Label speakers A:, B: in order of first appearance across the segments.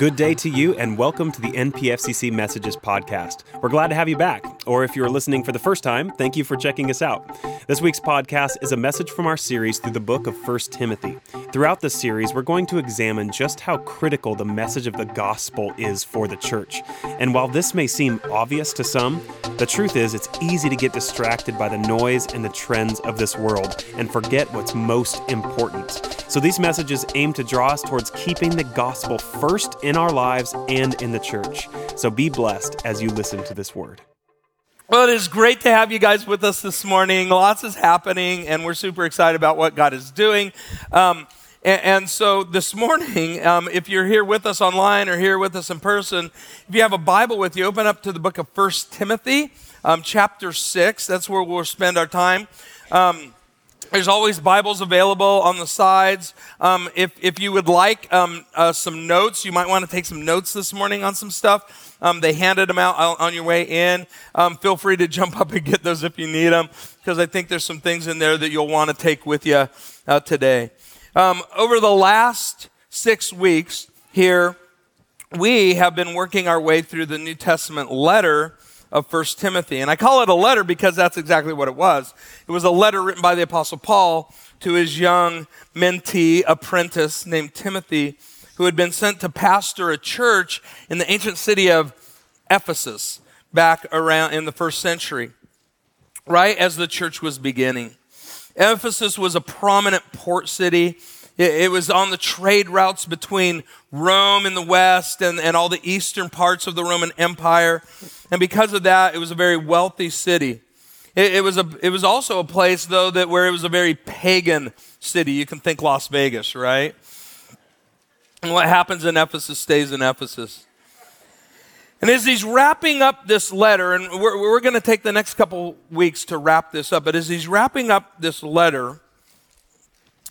A: Good day to you, and welcome to the NPFCC Messages podcast. We're glad to have you back. Or if you're listening for the first time, thank you for checking us out. This week's podcast is a message from our series through the book of 1 Timothy. Throughout this series, we're going to examine just how critical the message of the gospel is for the church. And while this may seem obvious to some, the truth is it's easy to get distracted by the noise and the trends of this world and forget what's most important. So these messages aim to draw us towards keeping the gospel first in our lives and in the church. So be blessed as you listen to this word.
B: Well, it is great to have you guys with us this morning. Lots is happening, and we're super excited about what God is doing. Um, and, and, so this morning, um, if you're here with us online or here with us in person, if you have a Bible with you, open up to the book of First Timothy, um, chapter 6. That's where we'll spend our time. Um, there's always Bibles available on the sides. Um, if, if you would like um, uh, some notes, you might want to take some notes this morning on some stuff. Um, they handed them out on your way in. Um, feel free to jump up and get those if you need them, because I think there's some things in there that you'll want to take with you uh, today. Um, over the last six weeks here, we have been working our way through the New Testament letter of First Timothy. And I call it a letter because that's exactly what it was. It was a letter written by the Apostle Paul to his young mentee apprentice named Timothy, who had been sent to pastor a church in the ancient city of Ephesus back around in the first century, right as the church was beginning. Ephesus was a prominent port city. It, was on the trade routes between Rome in the west and, and all the eastern parts of the Roman Empire. And because of that, it was a very wealthy city. It, it, was, a, it was also a place, though, that where it was a very pagan city. You can think Las Vegas, right? And what happens in Ephesus stays in Ephesus. And as he's wrapping up this letter, and we're, we're going to take the next couple weeks to wrap this up, but as he's wrapping up this letter,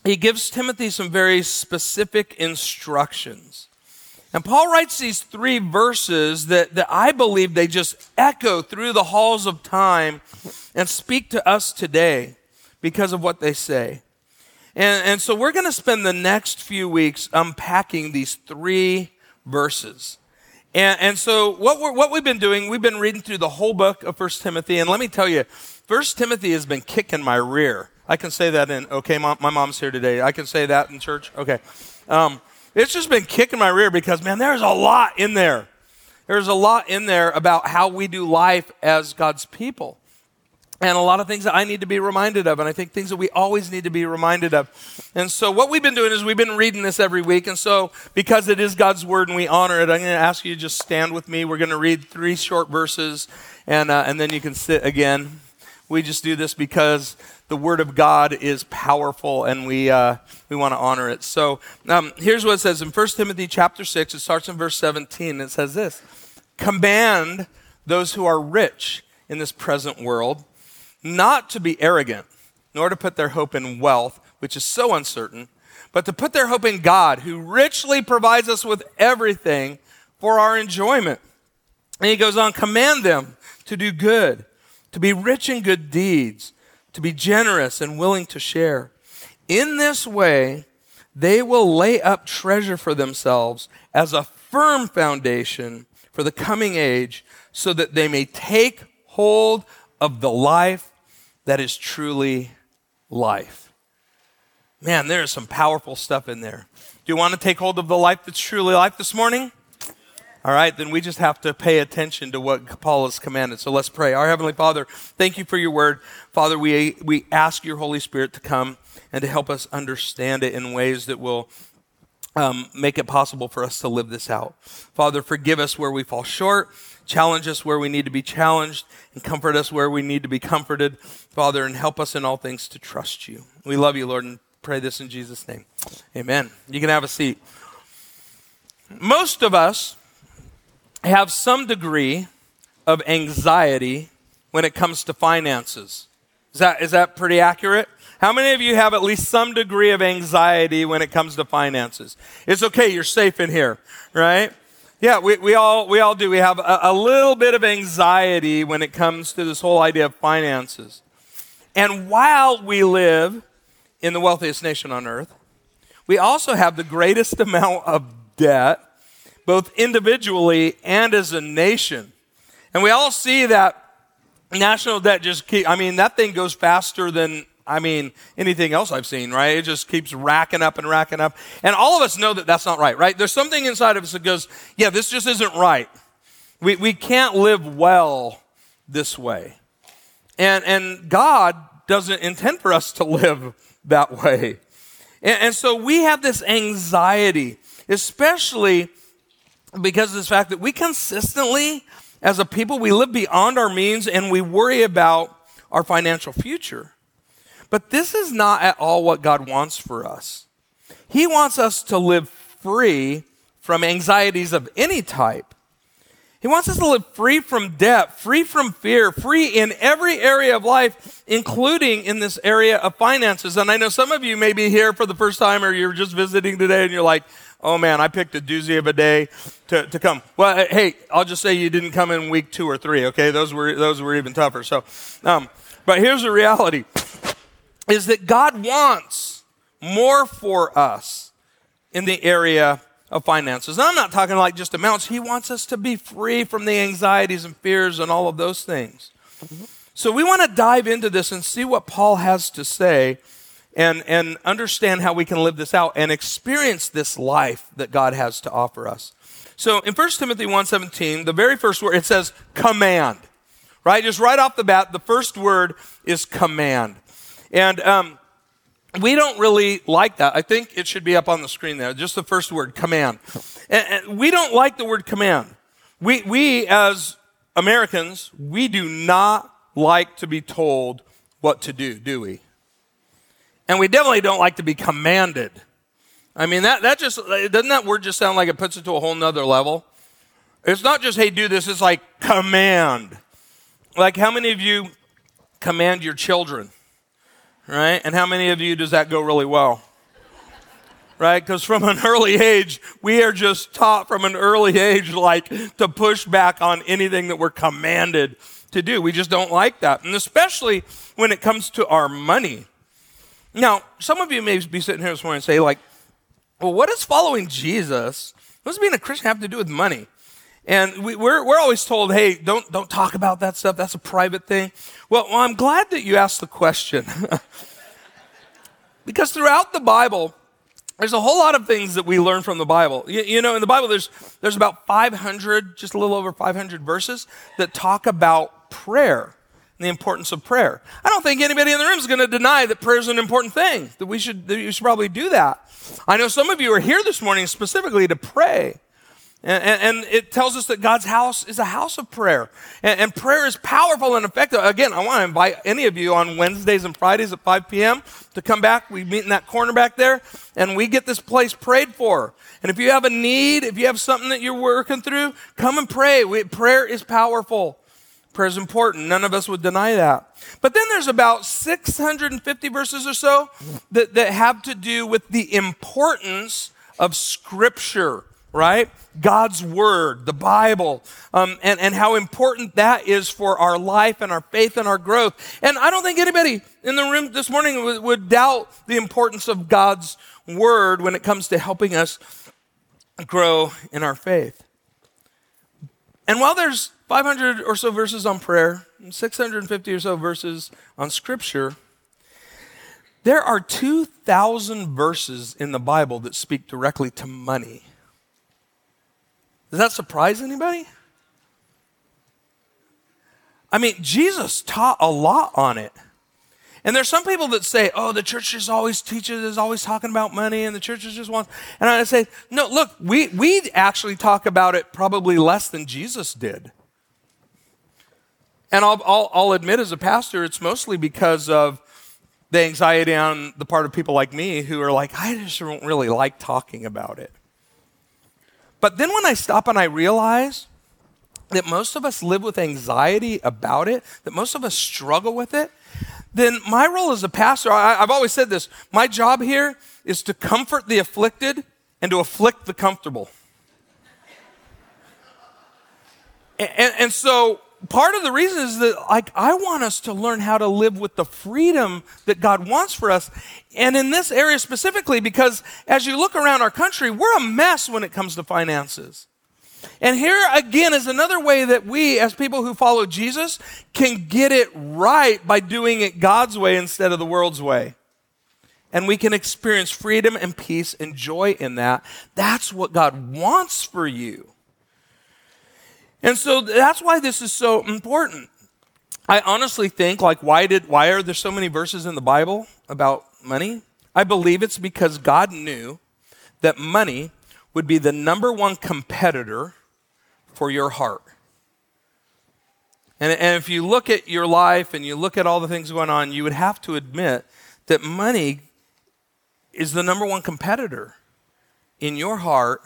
B: he gives Timothy some very specific instructions. And Paul writes these three verses that, that I believe they just echo through the halls of time and speak to us today because of what they say. And, and so we're going to spend the next few weeks unpacking these three verses. And, and so what, we're, what we've been doing, we've been reading through the whole book of First Timothy. And let me tell you, First Timothy has been kicking my rear. I can say that in, okay, mom, my mom's here today. I can say that in church. Okay. Um, it's just been kicking my rear because, man, there's a lot in there. There's a lot in there about how we do life as God's people. And a lot of things that I need to be reminded of, and I think things that we always need to be reminded of. And so, what we've been doing is we've been reading this every week. And so, because it is God's word and we honor it, I'm going to ask you to just stand with me. We're going to read three short verses, and, uh, and then you can sit again. We just do this because the Word of God is powerful and we, uh, we want to honor it. So um, here's what it says in 1 Timothy chapter 6. It starts in verse 17. It says this Command those who are rich in this present world not to be arrogant, nor to put their hope in wealth, which is so uncertain, but to put their hope in God, who richly provides us with everything for our enjoyment. And he goes on, command them to do good, to be rich in good deeds to be generous and willing to share. In this way, they will lay up treasure for themselves as a firm foundation for the coming age so that they may take hold of the life that is truly life. Man, there is some powerful stuff in there. Do you want to take hold of the life that's truly life this morning? All right, then we just have to pay attention to what Paul has commanded. So let's pray. Our Heavenly Father, thank you for your word. Father, we, we ask your Holy Spirit to come and to help us understand it in ways that will um, make it possible for us to live this out. Father, forgive us where we fall short, challenge us where we need to be challenged, and comfort us where we need to be comforted. Father, and help us in all things to trust you. We love you, Lord, and pray this in Jesus' name. Amen. You can have a seat. Most of us have some degree of anxiety when it comes to finances. Is that, is that pretty accurate? How many of you have at least some degree of anxiety when it comes to finances? It's okay, you're safe in here, right? Yeah, we, we, all, we all do. We have a, a little bit of anxiety when it comes to this whole idea of finances. And while we live in the wealthiest nation on earth, we also have the greatest amount of debt both individually and as a nation. And we all see that national debt just keep, I mean, that thing goes faster than, I mean, anything else I've seen, right? It just keeps racking up and racking up. And all of us know that that's not right, right? There's something inside of us that goes, yeah, this just isn't right. We, we can't live well this way. And, and God doesn't intend for us to live that way. And, and so we have this anxiety, especially because of this fact that we consistently, as a people, we live beyond our means and we worry about our financial future. But this is not at all what God wants for us. He wants us to live free from anxieties of any type. He wants us to live free from debt, free from fear, free in every area of life, including in this area of finances. And I know some of you may be here for the first time or you're just visiting today and you're like, oh man, I picked a doozy of a day to, to come. Well, hey, I'll just say you didn't come in week two or three, okay? Those were, those were even tougher. So, um, but here's the reality is that God wants more for us in the area of finances. And I'm not talking like just amounts. He wants us to be free from the anxieties and fears and all of those things. So we want to dive into this and see what Paul has to say and, and understand how we can live this out and experience this life that God has to offer us. So in 1 Timothy 1.17, the very first word, it says command. Right? Just right off the bat, the first word is command. And um, we don't really like that. I think it should be up on the screen there. Just the first word, command. And, and we don't like the word command. We, we as Americans, we do not like to be told what to do, do we? And we definitely don't like to be commanded. I mean, that, that just, doesn't that word just sound like it puts it to a whole nother level? It's not just, hey, do this, it's like command. Like, how many of you command your children? right? And how many of you does that go really well? Right? Because from an early age, we are just taught from an early age, like to push back on anything that we're commanded to do. We just don't like that. And especially when it comes to our money. Now, some of you may be sitting here this morning and say, like, well, what does following Jesus, what does being a Christian have to do with money? And we, are we're, we're always told, hey, don't, don't talk about that stuff. That's a private thing. Well, well I'm glad that you asked the question. because throughout the Bible, there's a whole lot of things that we learn from the Bible. You, you, know, in the Bible, there's, there's about 500, just a little over 500 verses that talk about prayer the importance of prayer. I don't think anybody in the room is going to deny that prayer is an important thing, that we should, that you should probably do that. I know some of you are here this morning specifically to pray. And, and, it tells us that God's house is a house of prayer. And, and, prayer is powerful and effective. Again, I want to invite any of you on Wednesdays and Fridays at 5 p.m. to come back. We meet in that corner back there, and we get this place prayed for. And if you have a need, if you have something that you're working through, come and pray. We, prayer is powerful. Prayer is important. None of us would deny that. But then there's about 650 verses or so that, that have to do with the importance of Scripture right? God's Word, the Bible, um, and, and how important that is for our life and our faith and our growth. And I don't think anybody in the room this morning would, would doubt the importance of God's Word when it comes to helping us grow in our faith. And while there's 500 or so verses on prayer, 650 or so verses on Scripture, there are 2,000 verses in the Bible that speak directly to money. Does that surprise anybody? I mean, Jesus taught a lot on it. And there's some people that say, oh, the church just always teaches, is always talking about money, and the church just wants. And I say, no, look, we, we actually talk about it probably less than Jesus did. And I'll, I'll, I'll admit as a pastor, it's mostly because of the anxiety on the part of people like me who are like, I just don't really like talking about it. But then when I stop and I realize that most of us live with anxiety about it, that most of us struggle with it, then my role as a pastor, I, have always said this my job here is to comfort the afflicted and to afflict the comfortable. and, and, and so part of the reason is that like I want us to learn how to live with the freedom that God wants for us. And in this area specifically, because as you look around our country, we're a mess when it comes to finances. And here again is another way that we, as people who follow Jesus, can get it right by doing it God's way instead of the world's way. And we can experience freedom and peace and joy in that. That's what God wants for you. And so that's why this is so important. I honestly think, like, why did why are there so many verses in the Bible about money? I believe it's because God knew that money would be the number one competitor for your heart. And, and if you look at your life and you look at all the things going on, you would have to admit that money is the number one competitor in your heart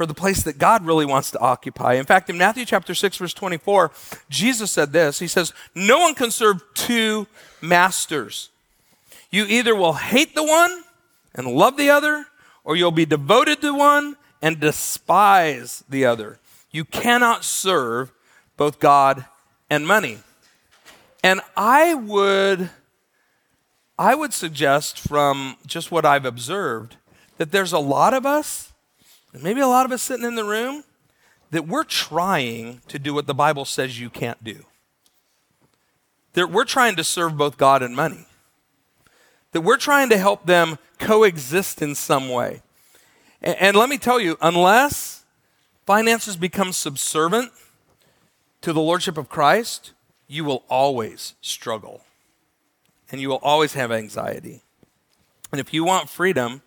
B: for the place that God really wants to occupy. In fact, in Matthew chapter 6 verse 24, Jesus said this. He says, "No one can serve two masters. You either will hate the one and love the other, or you'll be devoted to one and despise the other. You cannot serve both God and money." And I would I would suggest from just what I've observed that there's a lot of us maybe a lot of us sitting in the room, that we're trying to do what the Bible says you can't do. That we're trying to serve both God and money. That we're trying to help them coexist in some way. And, and let me tell you, unless finances become subservient to the Lordship of Christ, you will always struggle. And you will always have anxiety. And if you want freedom,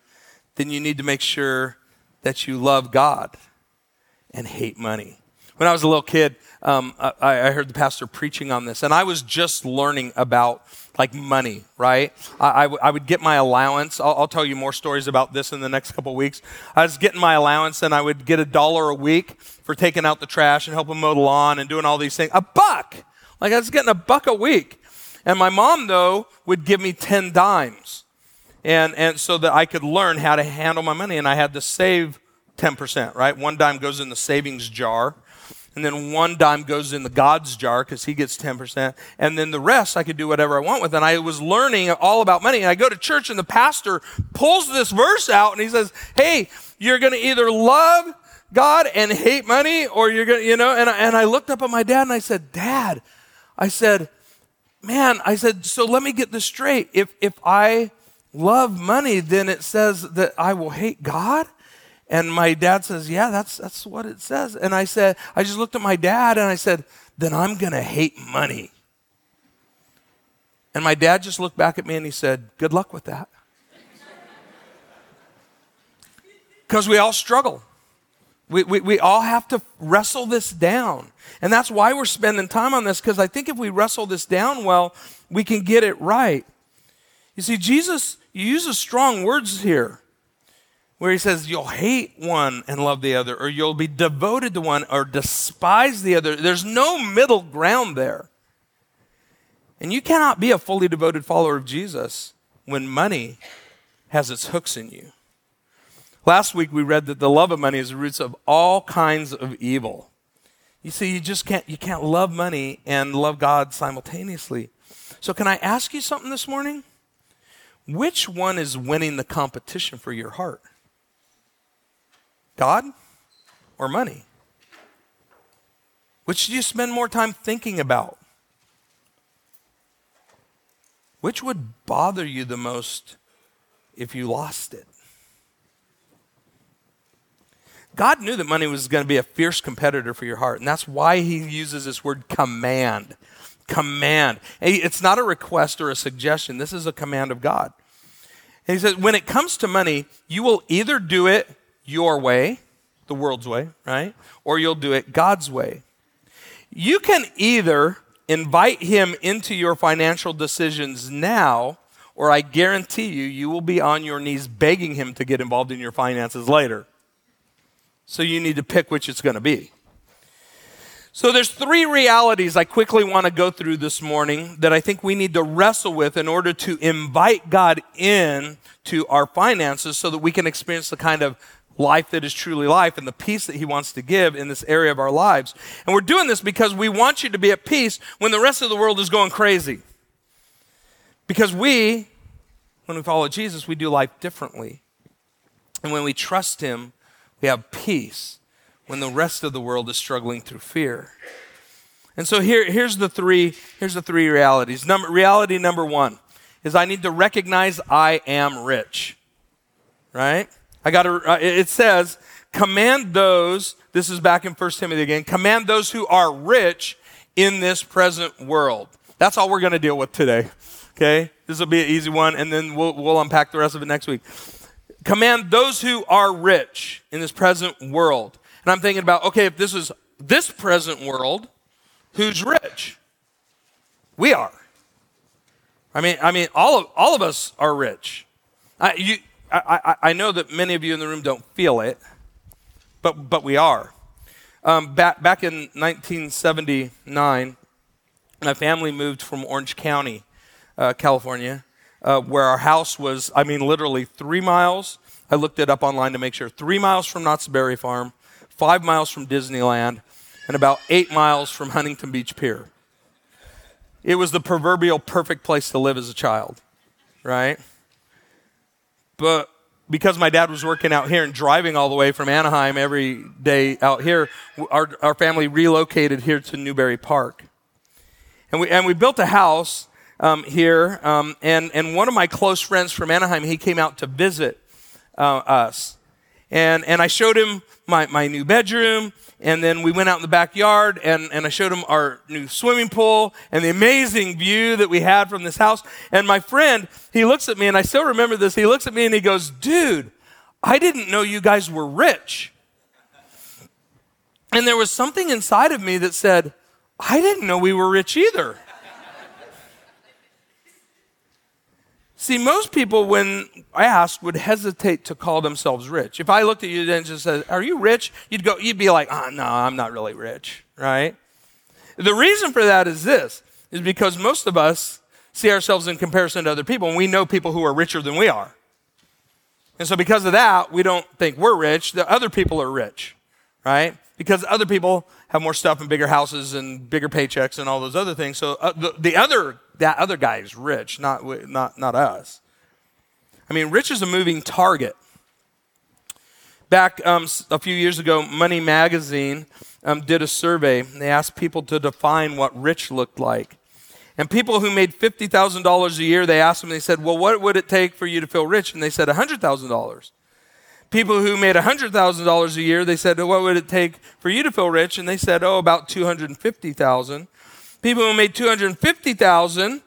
B: then you need to make sure that you love God and hate money. When I was a little kid, um, I, I, heard the pastor preaching on this, and I was just learning about like money, right? I, I, w- I would get my allowance. I'll, I'll, tell you more stories about this in the next couple weeks. I was getting my allowance, and I would get a dollar a week for taking out the trash and helping mow the lawn and doing all these things. A buck! Like I was getting a buck a week. And my mom, though, would give me 10 dimes and, and so that I could learn how to handle my money. And I had to save 10%, right? One dime goes in the savings jar. And then one dime goes in the God's jar because he gets 10%. And then the rest I could do whatever I want with. And I was learning all about money. And I go to church and the pastor pulls this verse out and he says, Hey, you're going to either love God and hate money or you're going to, you know. And I, and I looked up at my dad and I said, Dad, I said, man, I said, so let me get this straight. If, if I love money, then it says that I will hate God? And my dad says, Yeah, that's, that's what it says. And I said, I just looked at my dad and I said, Then I'm going to hate money. And my dad just looked back at me and he said, Good luck with that. Because we all struggle. We, we, we all have to wrestle this down. And that's why we're spending time on this, because I think if we wrestle this down well, we can get it right. You see, Jesus uses strong words here where he says you'll hate one and love the other, or you'll be devoted to one or despise the other. There's no middle ground there. And you cannot be a fully devoted follower of Jesus when money has its hooks in you. Last week we read that the love of money is the roots of all kinds of evil. You see, you just can't you can't love money and love God simultaneously. So can I ask you something this morning? Which one is winning the competition for your heart? God or money? Which do you spend more time thinking about? Which would bother you the most if you lost it? God knew that money was going to be a fierce competitor for your heart, and that's why he uses this word command command. It's not a request or a suggestion. This is a command of God. And he says, when it comes to money, you will either do it your way, the world's way, right? Or you'll do it God's way. You can either invite him into your financial decisions now, or I guarantee you, you will be on your knees begging him to get involved in your finances later. So you need to pick which it's going to be. So there's three realities I quickly want to go through this morning that I think we need to wrestle with in order to invite God in to our finances so that we can experience the kind of life that is truly life and the peace that he wants to give in this area of our lives. And we're doing this because we want you to be at peace when the rest of the world is going crazy. Because we, when we follow Jesus, we do life differently. And when we trust him, we have peace when the rest of the world is struggling through fear. And so here, here's the three, here's the three realities. Number, reality number one is I need to recognize I am rich. Right? I got to, uh, it says, command those, this is back in 1 Timothy again, command those who are rich in this present world. That's all we're to deal with today. Okay? This will be an easy one, and then we'll, we'll unpack the rest of it next week. Command those who are rich in this present world. And I'm thinking about, okay, if this is this present world, who's rich? We are. I mean, I mean, all of all of us are rich. I, you, I, I, I know that many of you in the room don't feel it, but but we are. Um, back back in 1979, my family moved from Orange County, uh, California, uh, where our house was. I mean, literally three miles. I looked it up online to make sure. Three miles from Knott's Berry Farm, five miles from Disneyland, and about eight miles from Huntington Beach Pier. It was the proverbial perfect place to live as a child, right? But because my dad was working out here and driving all the way from Anaheim every day out here, our, our family relocated here to Newbury Park. And we, and we built a house um, here, um, and, and one of my close friends from Anaheim, he came out to visit uh, us. And, and I showed him my, my new bedroom, and then we went out in the backyard and, and I showed him our new swimming pool and the amazing view that we had from this house. And my friend, he looks at me and I still remember this. He looks at me and he goes, dude, I didn't know you guys were rich. And there was something inside of me that said, I didn't know we were rich either. See, most people, when asked, would hesitate to call themselves rich. If I looked at you and just said, "Are you rich?" You'd go, you'd be like, "Oh, no, I'm not really rich," right? The reason for that is this: is because most of us see ourselves in comparison to other people, and we know people who are richer than we are. And so, because of that, we don't think we're rich. The other people are rich, right? Because other people have more stuff and bigger houses and bigger paychecks and all those other things. So uh, the, the other that other guy is rich, not, not, not us. I mean, rich is a moving target. Back um, a few years ago, Money Magazine um, did a survey. They asked people to define what rich looked like. And people who made $50,000 a year, they asked them, they said, Well, what would it take for you to feel rich? And they said, $100,000. People who made $100,000 a year, they said, What would it take for you to feel rich? And they said, Oh, about 250000 People who made 250,000,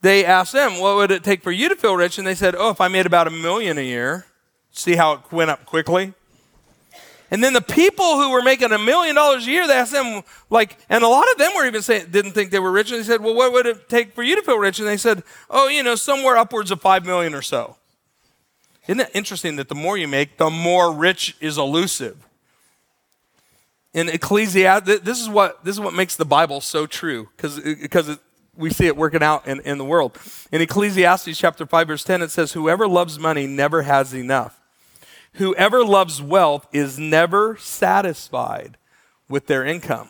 B: they asked them, what would it take for you to feel rich? And they said, oh, if I made about a million a year. See how it went up quickly? And then the people who were making a million dollars a year, they asked them, like, and a lot of them were even saying, didn't think they were rich. And they said, well, what would it take for you to feel rich? And they said, oh, you know, somewhere upwards of five million or so. Isn't it interesting that the more you make, the more rich is elusive? in Ecclesiastes, this is what this is what makes the Bible so true because we see it working out in, in the world. In Ecclesiastes chapter 5, verse 10, it says, Whoever loves money never has enough. Whoever loves wealth is never satisfied with their income.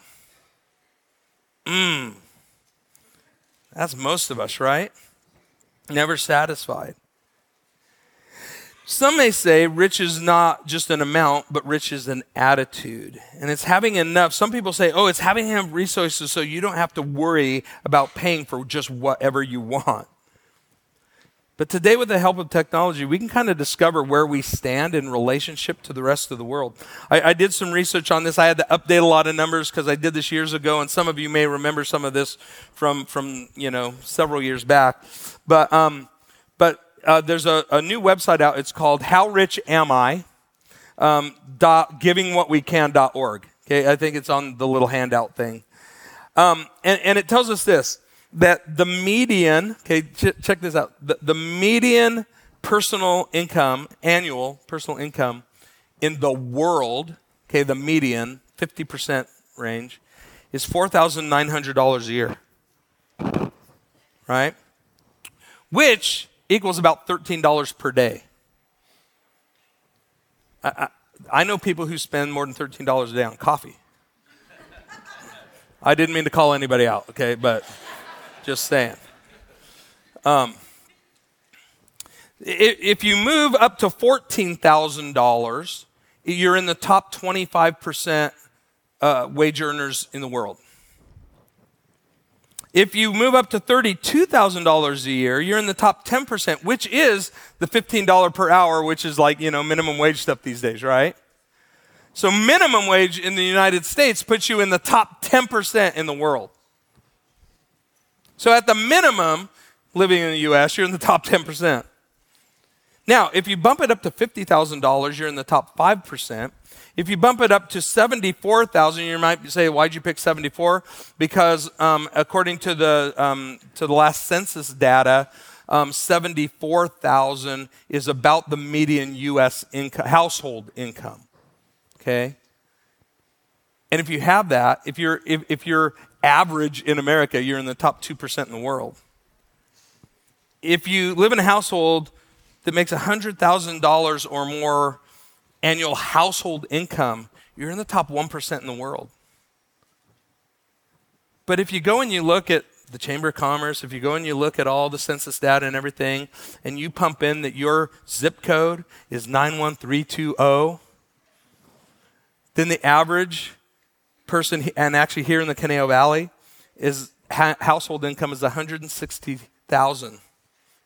B: Mmm. That's most of us, right? Never satisfied. Some may say rich is not just an amount, but rich is an attitude. And it's having enough. Some people say, oh, it's having enough resources so you don't have to worry about paying for just whatever you want. But today, with the help of technology, we can kind of discover where we stand in relationship to the rest of the world. I, I did some research on this. I had to update a lot of numbers because I did this years ago, and some of you may remember some of this from, from you know, several years back. But, um, but uh, there's a, a, new website out. It's called How Rich Am I? Um, dot, givingwhatwecan.org. Okay, I think it's on the little handout thing. Um, and, and, it tells us this that the median, okay, ch- check this out. The, the median personal income, annual personal income in the world, okay, the median, 50% range, is $4,900 a year. Right? Which equals about $13 per day. I, I, I know people who spend more than $13 a day on coffee. I didn't mean to call anybody out, okay, but just saying. Um, if you move up to $14,000 you're in the top 25% uh, wage earners in the world. If you move up to $32,000 a year, you're in the top 10%, which is the $15 per hour, which is like, you know, minimum wage stuff these days, right? So minimum wage in the United States puts you in the top 10% in the world. So at the minimum, living in the US, you're in the top 10%. Now, if you bump it up to $50,000, you're in the top 5%. If you bump it up to 74,000, you might say, why'd you pick 74? Because um, according to the, um, to the last census data, um, 74,000 is about the median U.S. Income, household income. Okay? And if you have that, if you're, if, if you're average in America, you're in the top 2% in the world. If you live in a household that makes $100,000 or more annual household income, you're in the top 1% in the world. But if you go and you look at the Chamber of Commerce, if you go and you look at all the census data and everything, and you pump in that your zip code is 91320, then the average person, and actually here in the Conejo Valley, is ha- household income is 160,000.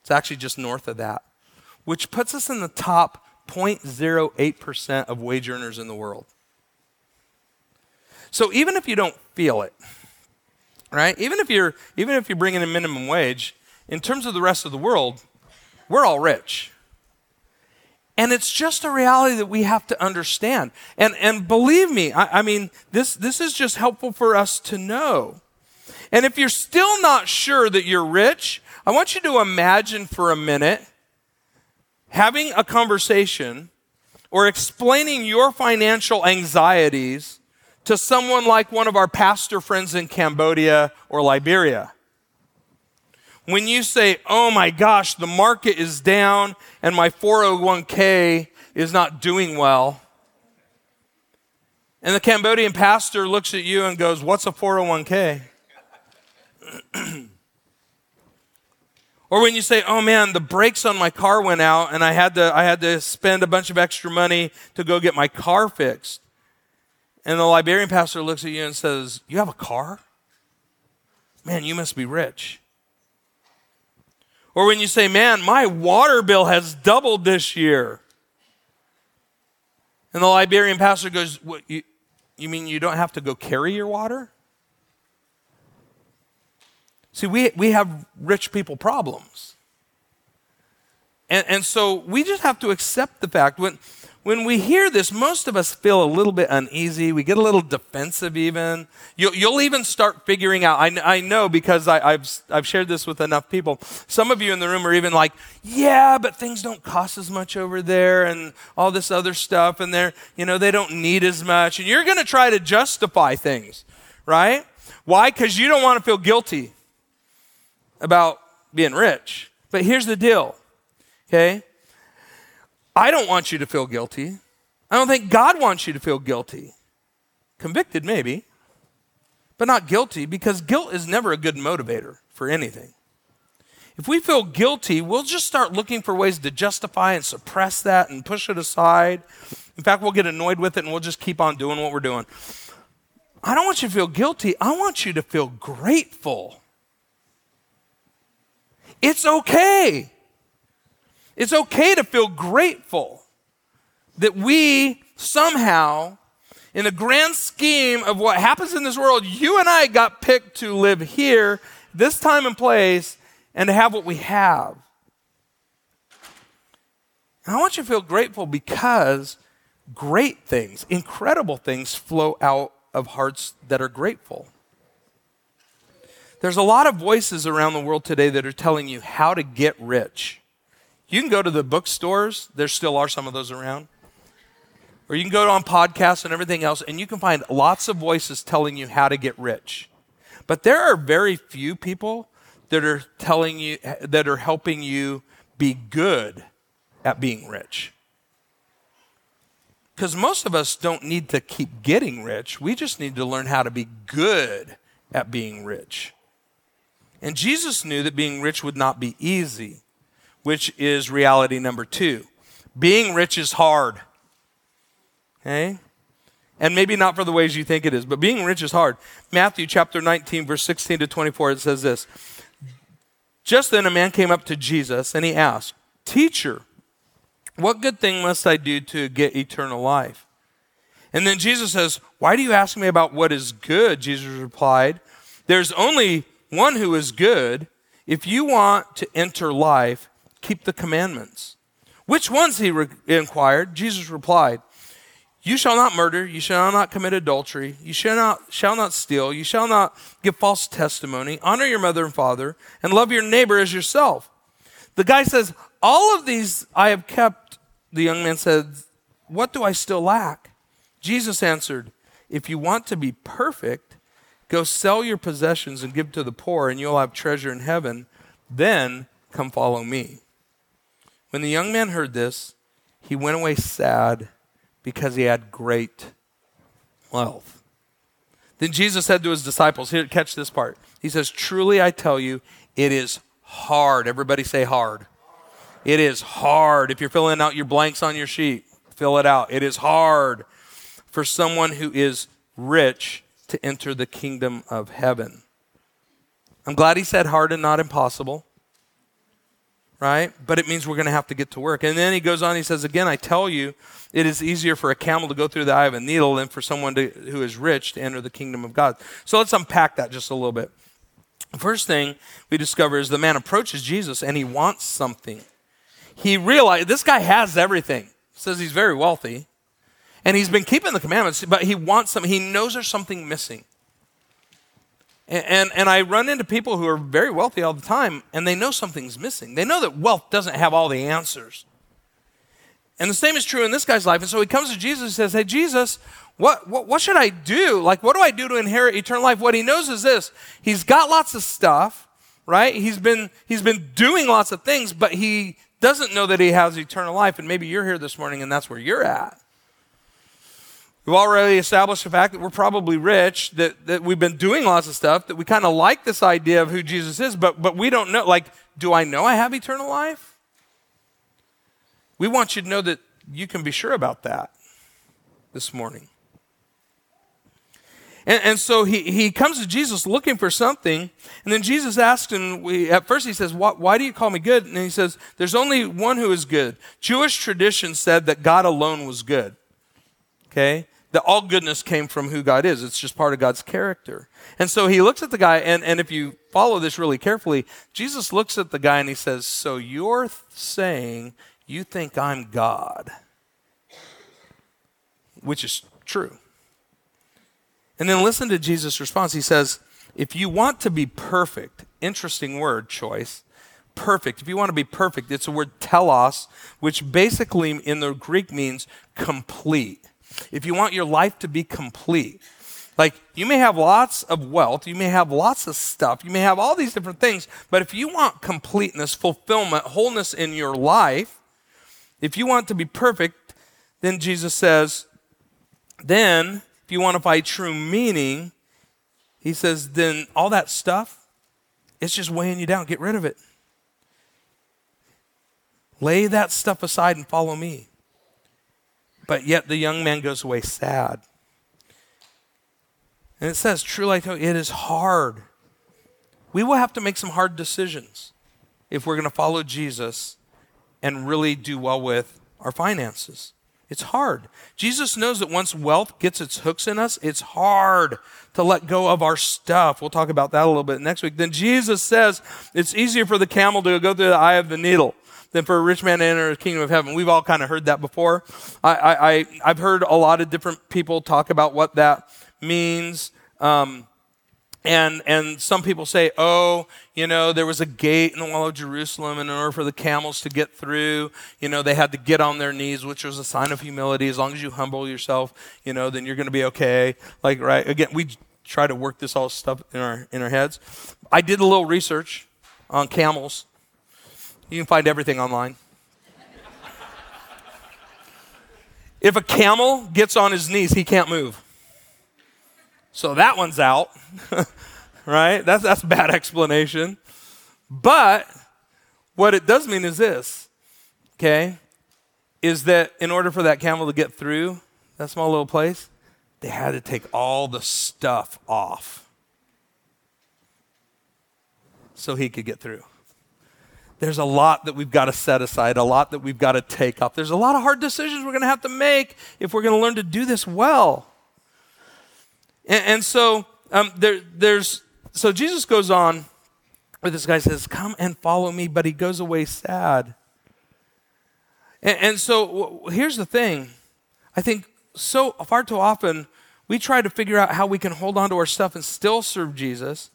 B: It's actually just north of that, which puts us in the top 0.08% of wage earners in the world. So even if you don't feel it, right? Even if you're even if you're bringing in minimum wage, in terms of the rest of the world, we're all rich. And it's just a reality that we have to understand. And, and believe me, I, I mean, this, this is just helpful for us to know. And if you're still not sure that you're rich, I want you to imagine for a minute having a conversation or explaining your financial anxieties to someone like one of our pastor friends in Cambodia or Liberia. When you say, oh my gosh, the market is down and my 401k is not doing well, and the Cambodian pastor looks at you and goes, What's a 401k? Or when you say, "Oh man, the brakes on my car went out and I had to I had to spend a bunch of extra money to go get my car fixed." And the Liberian pastor looks at you and says, "You have a car? Man, you must be rich." Or when you say, "Man, my water bill has doubled this year." And the Liberian pastor goes, "What you, you mean you don't have to go carry your water?" See, we, we have rich people problems. And, and so we just have to accept the fact when, when we hear this, most of us feel a little bit uneasy. We get a little defensive, even. You'll, you'll even start figuring out. I, I know because I, have I've shared this with enough people. Some of you in the room are even like, yeah, but things don't cost as much over there and all this other stuff. And they're, you know, they don't need as much. And you're going to try to justify things, right? Why? Because you don't want to feel guilty about being rich. But here's the deal, okay? I don't want you to feel guilty. I don't think God wants you to feel guilty. Convicted, maybe, but not guilty because guilt is never a good motivator for anything. If we feel guilty, we'll just start looking for ways to justify and suppress that and push it aside. In fact, we'll get annoyed with it and we'll just keep on doing what we're doing. I don't want you to feel guilty. I want you to feel grateful. It's okay. It's okay to feel grateful that we somehow, in the grand scheme of what happens in this world, you and I got picked to live here, this time and place, and to have what we have. And I want you to feel grateful because great things, incredible things flow out of hearts that are grateful. There's a lot of voices around the world today that are telling you how to get rich. You can go to the bookstores, there still are some of those around. Or you can go on podcasts and everything else, and you can find lots of voices telling you how to get rich. But there are very few people that are telling you, that are helping you be good at being rich. Because most of us don't need to keep getting rich, we just need to learn how to be good at being rich. And Jesus knew that being rich would not be easy, which is reality number two. Being rich is hard. Okay? And maybe not for the ways you think it is, but being rich is hard. Matthew chapter 19, verse 16 to 24, it says this Just then a man came up to Jesus and he asked, Teacher, what good thing must I do to get eternal life? And then Jesus says, Why do you ask me about what is good? Jesus replied, There's only one who is good. If you want to enter life, keep the commandments. Which ones? He re- inquired. Jesus replied, you shall not murder, you shall not commit adultery, you shall not, shall not steal, you shall not give false testimony, honor your mother and father, and love your neighbor as yourself. The guy says, All of these I have kept. The young man said, What do I still lack? Jesus answered, If you want to be perfect, go sell your possessions and give to the poor, and you'll have treasure in heaven. Then come follow me. When the young man heard this, he went away sad because he had great wealth. Then Jesus said to his disciples, here, catch this part. He says, Truly I tell you, it is hard. Everybody say hard. It is hard. If you're filling out your blanks on your sheet, fill it out. It is hard for someone who is rich to enter the kingdom of heaven. I'm glad he said hard and not impossible right? But it means we're going to have to get to work. And then he goes on, he says, Again, I tell you, it is easier for a camel to go through the eye of a needle than for someone to, who is rich to enter the kingdom of God. So let's unpack that just a little bit. The first thing we discover is the man approaches Jesus and he wants something. He realized this guy has everything. Says he's very wealthy. And he's been keeping the commandments, but he wants something. He knows there's something missing. And, and, and, I run into people who are very wealthy all the time, and they know something's missing. They know that wealth doesn't have all the answers. And the same is true in this guy's life. And so he comes to Jesus and says, Hey, Jesus, what, what, what should I do? Like, what do I do to inherit eternal life? What he knows is this he's got lots of stuff, right? He's been, he's been doing lots of things, but he doesn't know that he has eternal life. And maybe you're here this morning and that's where you're at. We've already established the fact that we're probably rich, that, that we've been doing lots of stuff, that we kind of like this idea of who Jesus is, but, but we don't know. Like, do I know I have eternal life? We want you to know that you can be sure about that this morning. And, and so he, he comes to Jesus looking for something, and then Jesus asks him, we, at first he says, why, why do you call me good? And he says, There's only one who is good. Jewish tradition said that God alone was good. Okay? That all goodness came from who God is. It's just part of God's character. And so he looks at the guy, and, and if you follow this really carefully, Jesus looks at the guy and he says, So you're saying you think I'm God? Which is true. And then listen to Jesus' response. He says, If you want to be perfect, interesting word choice, perfect. If you want to be perfect, it's a word telos, which basically in the Greek means complete if you want your life to be complete, like you may have lots of wealth, you may have lots of stuff, you may have all these different things, but if you want completeness, fulfillment, wholeness in your life, if you want to be perfect, then Jesus says, then if you want to find true meaning, he says, then all that stuff, it's just weighing you down. Get rid of it. Lay that stuff aside and follow me. But yet the young man goes away sad. And it says, truly you, it is hard. We will have to make some hard decisions if we're going to follow Jesus and really do well with our finances. It's hard. Jesus knows that once wealth gets its hooks in us, it's hard to let go of our stuff. We'll talk about that a little bit next week. Then Jesus says it's easier for the camel to go through the eye of the needle than for a rich man to enter the kingdom of heaven. We've all kind of heard that before. I, I, have heard a lot of different people talk about what that means. Um, and, and some people say, oh, you know, there was a gate in the wall of Jerusalem, and in order for the camels to get through, you know, they had to get on their knees, which was a sign of humility. As long as you humble yourself, you know, then you're going to be okay. Like, right? Again, we try to work this all stuff in our, in our heads. I did a little research on camels. You can find everything online. if a camel gets on his knees, he can't move. So that one's out, right? That's, that's a bad explanation. But what it does mean is this, okay, is that in order for that camel to get through that small little place, they had to take all the stuff off so he could get through. There's a lot that we've got to set aside, a lot that we've got to take up. There's a lot of hard decisions we're going to have to make if we're going to learn to do this well. And, and so um, there, there's so Jesus goes on with this guy says, "Come and follow me," but he goes away sad. And, and so w- here's the thing: I think so far too often we try to figure out how we can hold on to our stuff and still serve Jesus.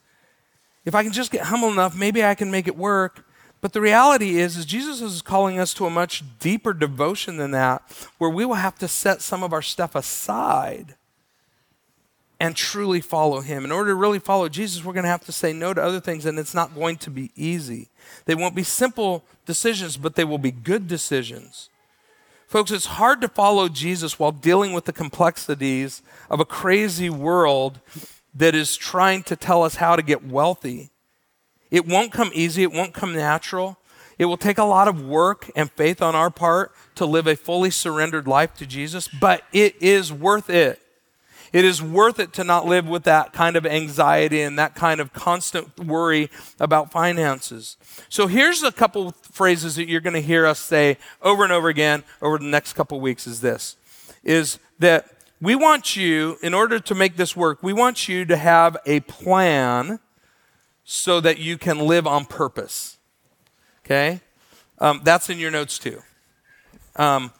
B: If I can just get humble enough, maybe I can make it work. But the reality is, is Jesus is calling us to a much deeper devotion than that, where we will have to set some of our stuff aside and truly follow him. In order to really follow Jesus, we're going to have to say no to other things, and it's not going to be easy. They won't be simple decisions, but they will be good decisions. Folks, it's hard to follow Jesus while dealing with the complexities of a crazy world that is trying to tell us how to get wealthy it won't come easy, it won't come natural. It will take a lot of work and faith on our part to live a fully surrendered life to Jesus, but it is worth it. It is worth it to not live with that kind of anxiety and that kind of constant worry about finances. So here's a couple phrases that you're going to hear us say over and over again over the next couple weeks is this is that we want you in order to make this work, we want you to have a plan so that you can live on purpose. Okay? Um, that's in your notes too. Um,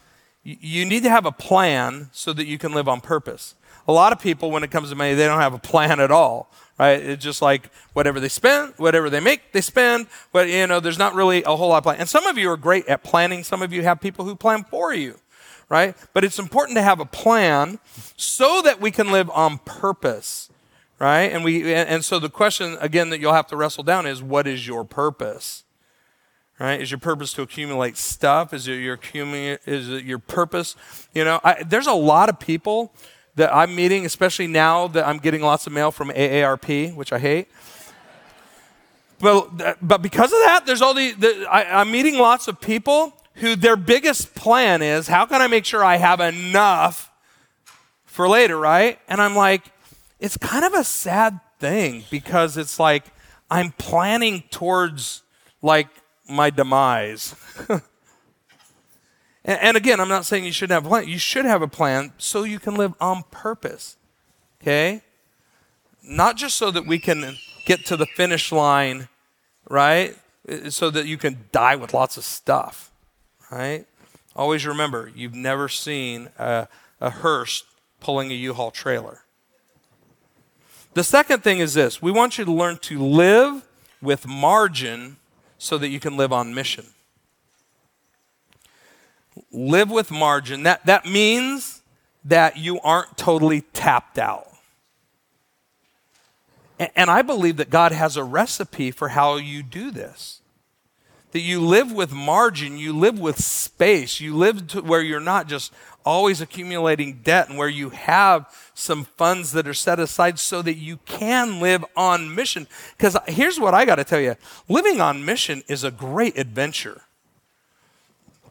B: you, need to have a plan so that you can live on purpose. A lot of people, when it comes to money, they don't have a plan at all, right? It's just like whatever they spend, whatever they make, they spend. But you know, there's not really a whole lot of plan. And some of you are great at planning. Some of you have people who plan for you, right? But it's important to have a plan so that we can live on purpose right? And we and so the question again that you'll have to wrestle down is what is your purpose? Right? Is your purpose to accumulate stuff? Is it your is it your purpose? You know, I, there's a lot of people that I'm meeting, especially now that I'm getting lots of mail from AARP, which I hate. But, but because of that, there's all the, the I, I'm meeting lots of people who their biggest plan is how can I make sure I have enough for later, right? And I'm like, it's kind of a sad thing because it's like I'm planning towards like my demise. and, and, again, I'm not saying you shouldn't have a plan. You should have a plan so you can live on purpose. Okay? Not just so that we can get to the finish line, right? So that you can die with lots of stuff, right? Always remember, you've never seen a, a hearse pulling a U-Haul trailer. The second thing is this we want you to learn to live with margin so that you can live on mission. Live with margin. That, that means that you aren't totally tapped out. And, and I believe that God has a recipe for how you do this. That you live with margin, you live with space, you live to where you're not just always accumulating debt and where you have some funds that are set aside so that you can live on mission. Because here's what I got to tell you living on mission is a great adventure.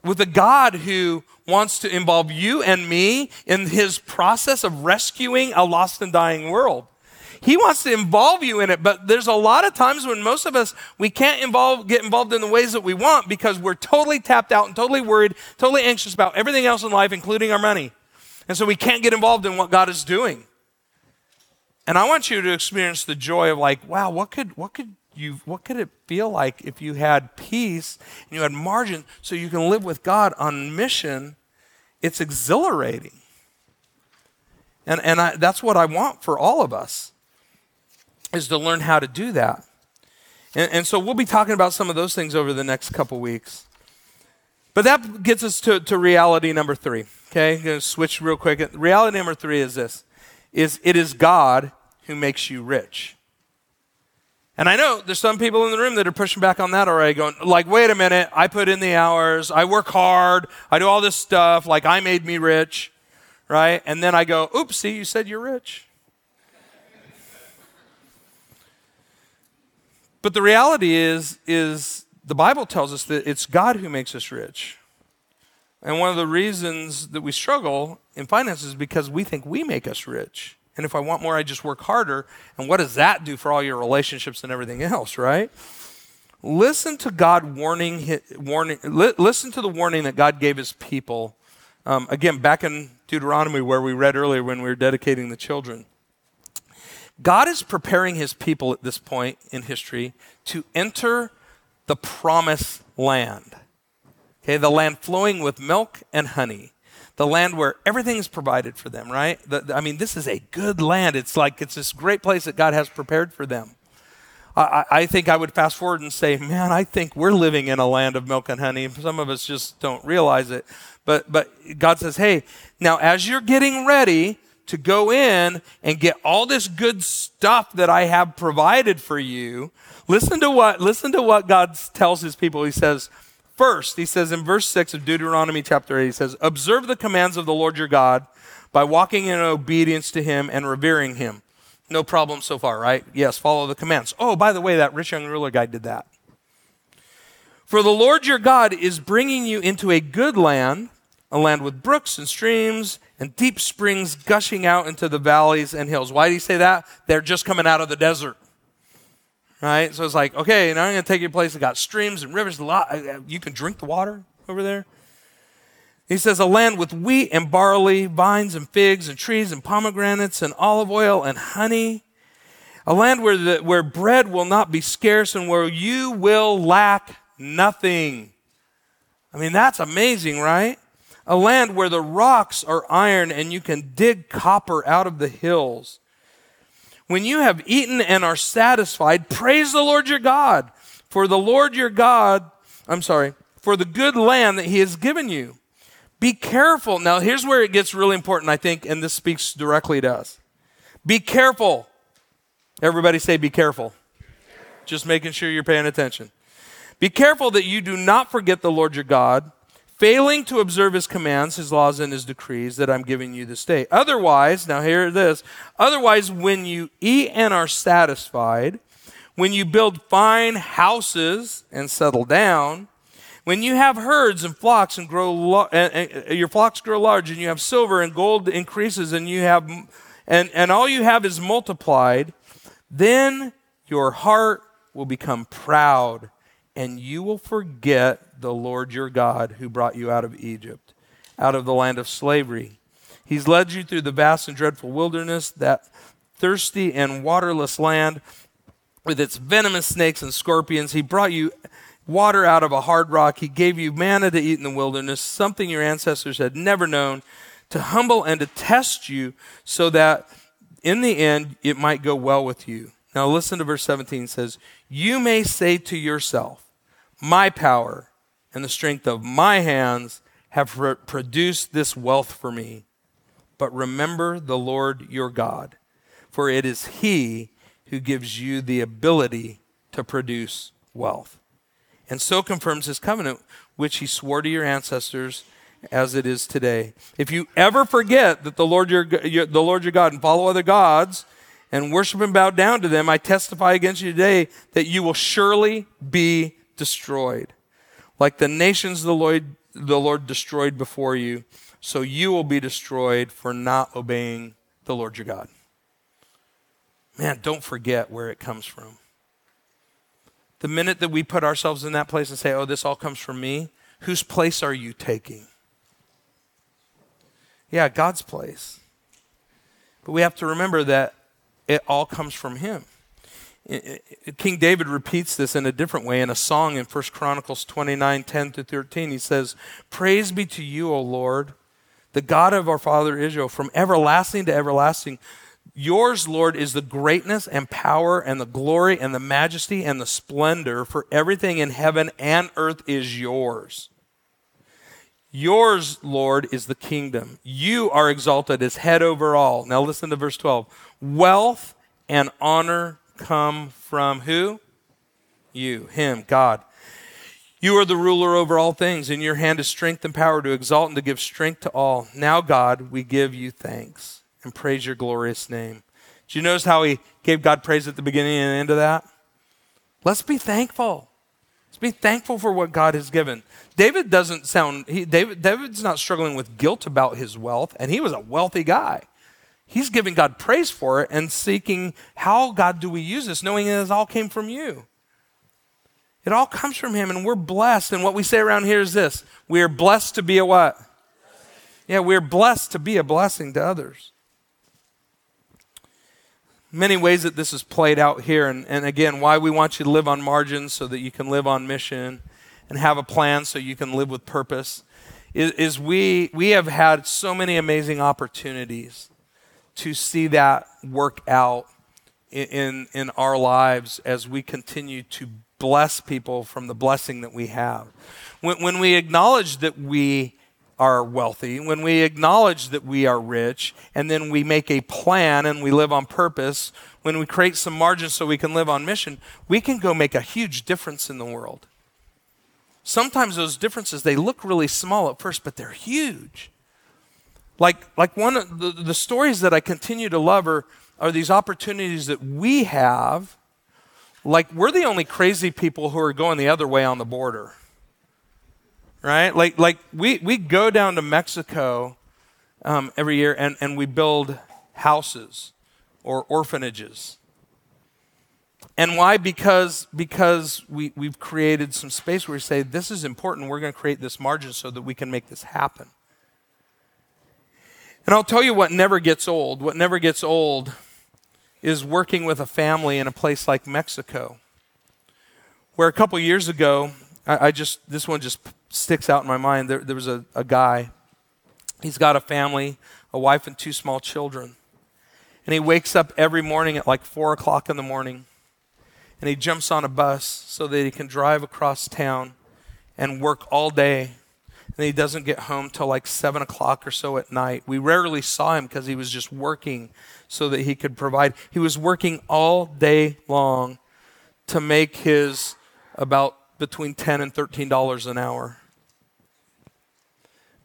B: With a God who wants to involve you and me in his process of rescuing a lost and dying world. He wants to involve you in it, but there's a lot of times when most of us we can't involve get involved in the ways that we want because we're totally tapped out and totally worried, totally anxious about everything else in life, including our money. And so we can't get involved in what God is doing. And I want you to experience the joy of like, wow, what could what could you what could it feel like if you had peace and you had margin so you can live with God on mission? It's exhilarating. And, and I, that's what I want for all of us is to learn how to do that. And, and so we'll be talking about some of those things over the next couple weeks. But that gets us to, to reality number three. Okay, I'm to switch real quick. Reality number three is this: is it is God who makes you rich. And I know there's some people in the room that are pushing back on that already, going like, "Wait a minute! I put in the hours, I work hard, I do all this stuff, like I made me rich, right?" And then I go, "Oops, see, you said you're rich." But the reality is, is the Bible tells us that it's God who makes us rich. And one of the reasons that we struggle in finances is because we think we make us rich. And if I want more, I just work harder. And what does that do for all your relationships and everything else, right? Listen to God warning, warning listen to the warning that God gave his people. Um, again, back in Deuteronomy, where we read earlier when we were dedicating the children. God is preparing his people at this point in history to enter the promised land. Okay, the land flowing with milk and honey. The land where everything is provided for them, right? The, I mean, this is a good land. It's like it's this great place that God has prepared for them. I, I think I would fast forward and say, man, I think we're living in a land of milk and honey. Some of us just don't realize it. But, but God says, hey, now as you're getting ready to go in and get all this good stuff that I have provided for you, listen to what, listen to what God tells his people. He says, First, he says in verse 6 of Deuteronomy chapter 8, he says, Observe the commands of the Lord your God by walking in obedience to him and revering him. No problem so far, right? Yes, follow the commands. Oh, by the way, that rich young ruler guy did that. For the Lord your God is bringing you into a good land, a land with brooks and streams and deep springs gushing out into the valleys and hills. Why do you say that? They're just coming out of the desert right? So it's like, okay, now I'm going to take you to a place that got streams and rivers. A uh, you can drink the water over there. He says, a land with wheat and barley, vines and figs and trees and pomegranates and olive oil and honey. A land where, the, where bread will not be scarce and where you will lack nothing. I mean, that's amazing, right? A land where the rocks are iron and you can dig copper out of the hills. When you have eaten and are satisfied, praise the Lord your God. For the Lord your God, I'm sorry, for the good land that he has given you. Be careful. Now, here's where it gets really important, I think, and this speaks directly to us. Be careful. Everybody say, be careful. Just making sure you're paying attention. Be careful that you do not forget the Lord your God failing to observe his commands, his laws, and his decrees that I'm giving you this day. Otherwise, now hear this, otherwise, when you eat and are satisfied, when you build fine houses and settle down, when you have herds and flocks and grow and your flocks grow large and you have silver and gold increases and you have and, and all you have is multiplied, then your heart will become proud and you will forget the Lord your God who brought you out of Egypt, out of the land of slavery. He's led you through the vast and dreadful wilderness, that thirsty and waterless land with its venomous snakes and scorpions. He brought you water out of a hard rock. He gave you manna to eat in the wilderness, something your ancestors had never known, to humble and to test you so that in the end it might go well with you. Now listen to verse 17 it says, You may say to yourself, My power and the strength of my hands have produced this wealth for me. But remember the Lord your God, for it is He who gives you the ability to produce wealth. And so confirms His covenant, which He swore to your ancestors as it is today. If you ever forget that the Lord your, the Lord your God and follow other gods and worship and bow down to them, I testify against you today that you will surely be destroyed like the nations the Lord, the Lord destroyed before you, so you will be destroyed for not obeying the Lord your God. Man, don't forget where it comes from. The minute that we put ourselves in that place and say, oh, this all comes from me, whose place are you taking? Yeah, God's place. But we have to remember that it all comes from Him. King David repeats this in a different way in a song in 1 Chronicles 29 10 to 13. He says, Praise be to you, O Lord, the God of our father Israel, from everlasting to everlasting. Yours, Lord, is the greatness and power and the glory and the majesty and the splendor, for everything in heaven and earth is yours. Yours, Lord, is the kingdom. You are exalted as head over all. Now listen to verse 12. Wealth and honor come from who? You, Him, God. You are the ruler over all things. In your hand is strength and power to exalt and to give strength to all. Now, God, we give you thanks and praise your glorious name. Did you notice how he gave God praise at the beginning and end of that? Let's be thankful. Let's be thankful for what God has given. David doesn't sound, he, David, David's not struggling with guilt about his wealth, and he was a wealthy guy. He's giving God praise for it and seeking how, God, do we use this, knowing it all came from you. It all comes from Him, and we're blessed. And what we say around here is this we are blessed to be a what? Yeah, we're blessed to be a blessing to others. Many ways that this is played out here, and, and again, why we want you to live on margins so that you can live on mission and have a plan so you can live with purpose is, is we, we have had so many amazing opportunities to see that work out in, in, our lives as we continue to bless people from the blessing that we have. When, when we acknowledge that we are wealthy, when we acknowledge that we are rich, and then we make a plan and we live on purpose, when we create some margin so we can live on mission, we can go make a huge difference in the world. Sometimes those differences, they look really small at first, but they're huge. Like, like one of the, the stories that I continue to love are, are these opportunities that we have. Like we're the only crazy people who are going the other way on the border. Right? Like like we we go down to mexico um, every year and, and we build houses or orphanages. And why? Because because we, we've created some space where we say this is important. We're going to create this margin so that we can make this happen and i'll tell you what never gets old what never gets old is working with a family in a place like Mexico, where a couple years ago, I, I, just, this one just sticks out in my mind. There, there was a, a guy, he's got a family, a wife, and two small children. And he wakes up every morning at like 4 o'clock in the morning, and he jumps on a bus so that he can drive across town and work all day and he doesn't get home till like seven o'clock or so at night. We rarely saw him because he was just working so that he could provide. He was working all day long to make his about between ten and thirteen dollars an hour.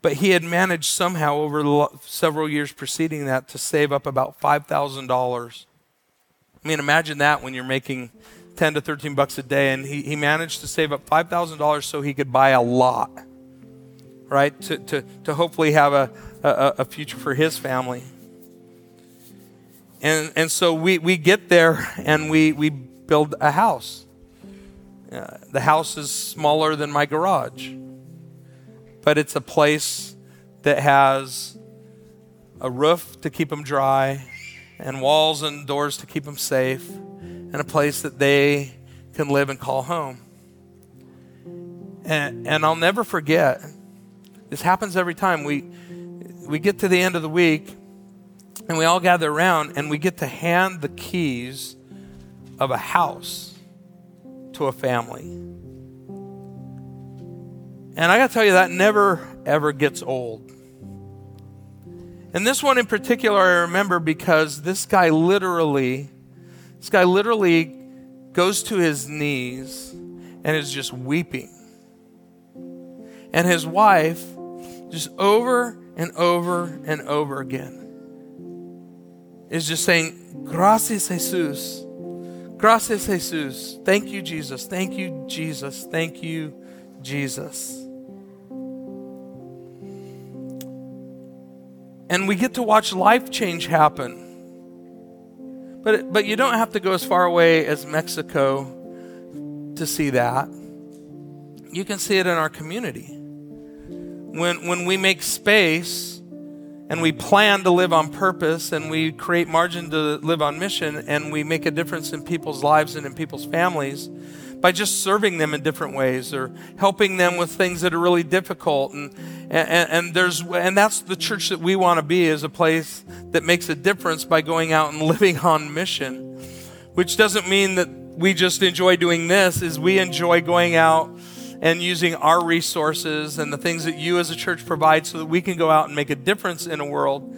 B: But he had managed somehow over the several years preceding that to save up about five thousand dollars. I mean, imagine that when you're making 10 to 13 bucks a day and he, he managed to save up $5000 so he could buy a lot right? To, to, to hopefully have a, a, a future for his family. And, and so we, we get there and we, we build a house. Uh, the house is smaller than my garage, but it's a place that has a roof to keep them dry, and walls and doors to keep them safe, and a place that they can live and call home. And, and I'll never forget this happens every time. We, we get to the end of the week and we all gather around and we get to hand the keys of a house to a family. And I got to tell you, that never, ever gets old. And this one in particular, I remember because this guy literally, this guy literally goes to his knees and is just weeping. And his wife just over and over and over again is just saying, Gracias, Jesus. Gracias, Jesus. Thank you, Jesus. Thank you, Jesus. Thank you, Jesus. And we get to watch life change happen. But, but you don't have to go as far away as Mexico to see that. You can see it in our community when, when we make space and we plan to live on purpose and we create margin to live on mission and we make a difference in people's lives and in people's families by just serving them in different ways or helping them with things that are really difficult and, and, and there's and that's the church that we want to be is a place that makes a difference by going out and living on mission which doesn't mean that we just enjoy doing this is we enjoy going out and using our resources and the things that you as a church provide so that we can go out and make a difference in a world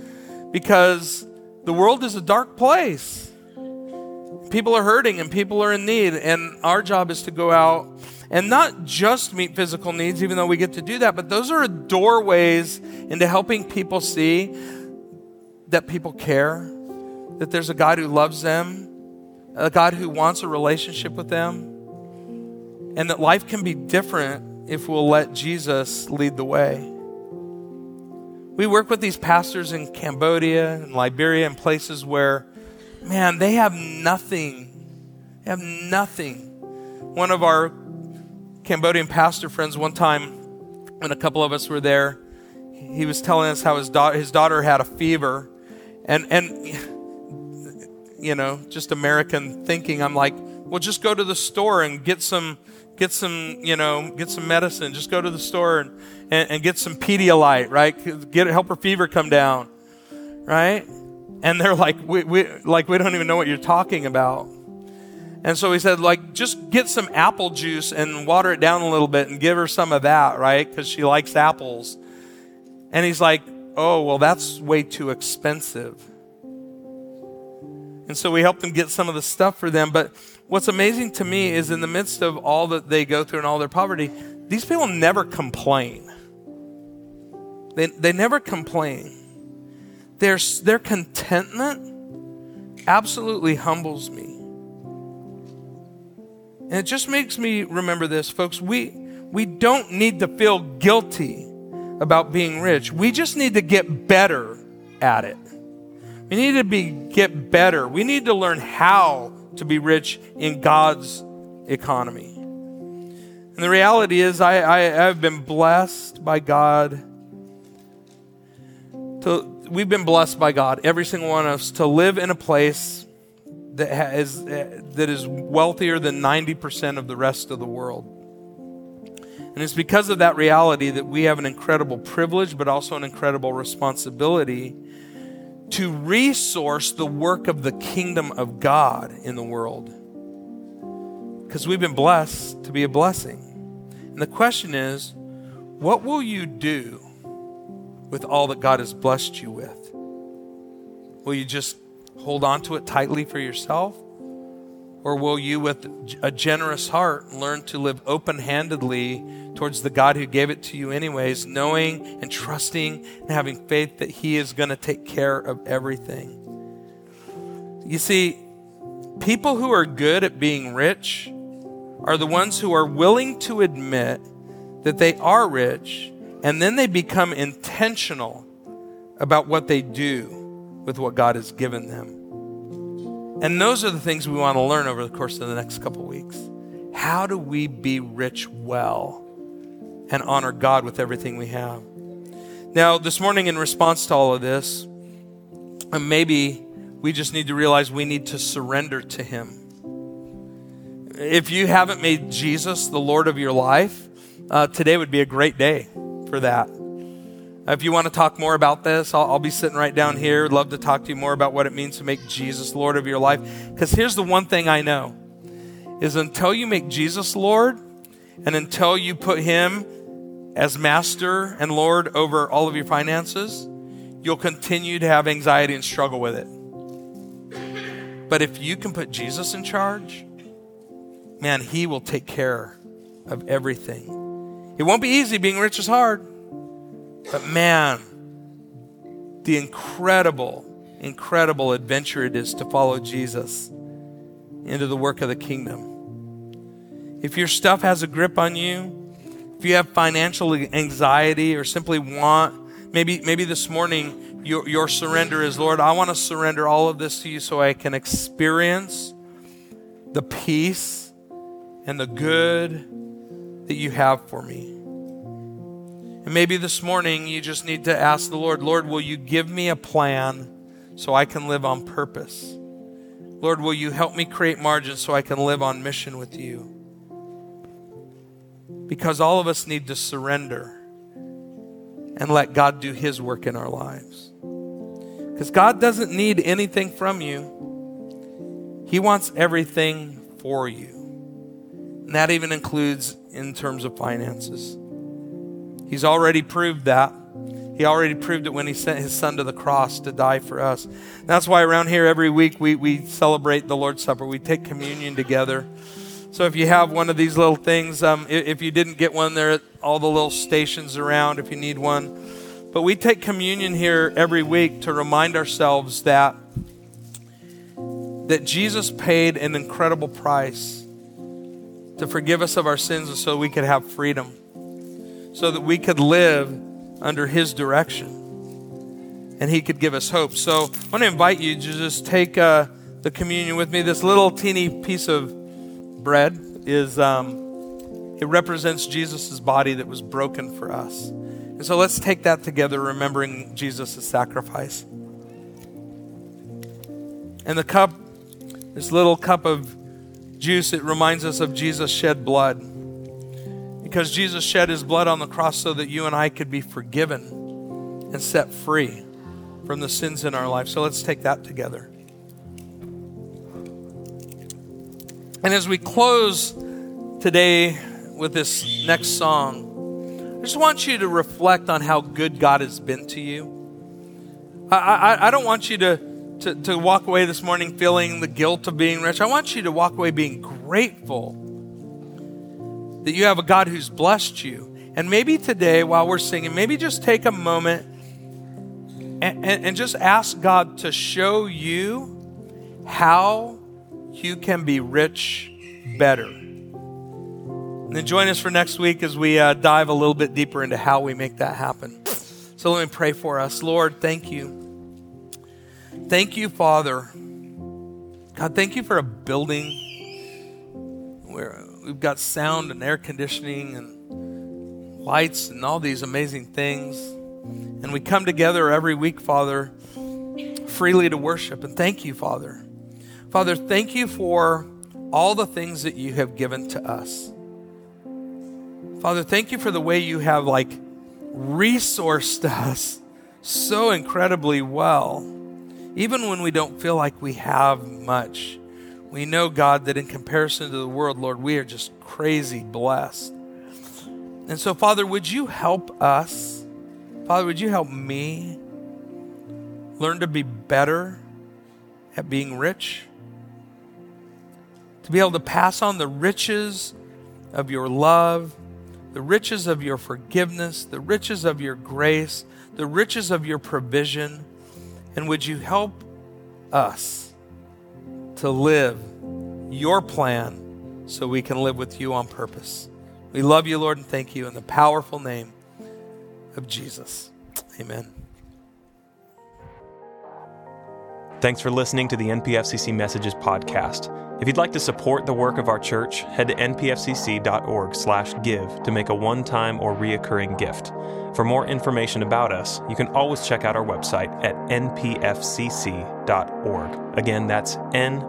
B: because the world is a dark place. People are hurting and people are in need, and our job is to go out and not just meet physical needs, even though we get to do that, but those are doorways into helping people see that people care, that there's a God who loves them, a God who wants a relationship with them and that life can be different if we'll let Jesus lead the way. We work with these pastors in Cambodia and Liberia and places where, man, they have nothing. They have nothing. One of our Cambodian pastor friends, one time, when a couple of us were there, he was telling us how his, da- his daughter had a fever. And, and, you know, just American thinking, I'm like, well, just go to the store and get some, get some, you know, get some medicine. Just go to the store and, and, and get some Pedialyte, right? Get help her fever come down, right? And they're like, we, we, like, we don't even know what you're talking about. And so he said, like, just get some apple juice and water it down a little bit and give her some of that, right? Because she likes apples. And he's like, oh, well, that's way too expensive. And so we helped them get some of the stuff for them. But what's amazing to me is in the midst of all that they go through and all their poverty, these people never complain. They, they never complain. Their, their contentment absolutely humbles me. And it just makes me remember this, folks. We, we don't need to feel guilty about being rich. We just need to get better at it. We need to be get better. We need to learn how to be rich in God's economy. And the reality is, I, I have been blessed by God. To, we've been blessed by God, every single one of us, to live in a place that, has, that is wealthier than 90% of the rest of the world. And it's because of that reality that we have an incredible privilege, but also an incredible responsibility to resource the work of the kingdom of God in the world. Because we've been blessed to be a blessing. And the question is, what will you do with all that God has blessed you with? Will you just hold on to it tightly for yourself? Or will you, with a generous heart, learn to live open handedly towards the God who gave it to you, anyways, knowing and trusting and having faith that He is going to take care of everything? You see, people who are good at being rich are the ones who are willing to admit that they are rich and then they become intentional about what they do with what God has given them. And those are the things we want to learn over the course of the next couple weeks. How do we be rich well and honor God with everything we have? Now, this morning, in response to all of this, maybe we just need to realize we need to surrender to Him. If you haven't made Jesus the Lord of your life, uh, today would be a great day for that. If you want to talk more about this, I'll, I'll, be sitting right down here. I'd love to talk to you more about what it means to make Jesus Lord of your life. Because here's the one thing I know is until you make Jesus Lord and until you put him as master and Lord over all of your finances, you'll continue to have anxiety and struggle with it. But if you can put Jesus in charge, man, he will take care of everything. It won't be easy. Being rich is hard. But man, the incredible, incredible adventure it is to follow Jesus into the work of the kingdom. If your stuff has a grip on you, if you have financial anxiety or simply want, maybe, maybe this morning your, your surrender is, Lord, I want to surrender all of this to you so I can experience the peace and the good that you have for me. And maybe this morning you just need to ask the Lord, Lord, will you give me a plan so I can live on purpose? Lord, will you help me create margins so I can live on mission with you? Because all of us need to surrender and let God do His work in our lives. Because God doesn't need anything from you, He wants everything for you. And that even includes in terms of finances. He's already proved that. He already proved it when he sent his son to the cross to die for us. And that's why around here every week we, we celebrate the Lord's Supper. We take communion together. So if you have one of these little things, um, if you didn't get one, there at all the little stations around if you need one. But we take communion here every week to remind ourselves that that Jesus paid an incredible price to forgive us of our sins so we could have freedom, so that we could live under His direction and He could give us hope. So I want to invite you to just take uh, the communion with me. This little teeny piece of bread is. Um, it represents Jesus' body that was broken for us. And so let's take that together, remembering Jesus' sacrifice. And the cup, this little cup of juice, it reminds us of Jesus shed blood. Because Jesus shed his blood on the cross so that you and I could be forgiven and set free from the sins in our life. So let's take that together. And as we close today with this next song, I just want you to reflect on how good God has been to you. I, I, I don't want you to, to, to walk away this morning feeling the guilt of being rich. I want you to walk away being grateful that you have a God who's blessed you. And maybe today, while we're singing, maybe just take a moment and, and, and just ask God to show you how you can be rich better. And then join us for next week as we uh, dive a little bit deeper into how we make that happen. So let me pray for us. Lord, thank you. Thank you, Father. God, thank you for a building where we've got sound and air conditioning and lights and all these amazing things. And we come together every week, Father, freely to worship. And thank you, Father. Father, thank you for all the things that you have given to us. Father, thank you for the way you have like resourced us so incredibly well. Even when we don't feel like we have much, we know, God, that in comparison to the world, Lord, we are just crazy blessed. And so, Father, would you help us? Father, would you help me learn to be better at being rich? To be able to pass on the riches of your love the riches of your forgiveness, the riches of your grace, the riches of your provision. And would you help us to live your plan so we can live with you on purpose? We love you, Lord, and thank you in the powerful name of Jesus. Amen.
A: Thanks for listening to the NPFCC Messages podcast. If you'd like to support the work of our church, head to npfcc.org/give to make a one-time or reoccurring gift. For more information about us, you can always check out our website at npfcc.org. Again, that's npfcc.org.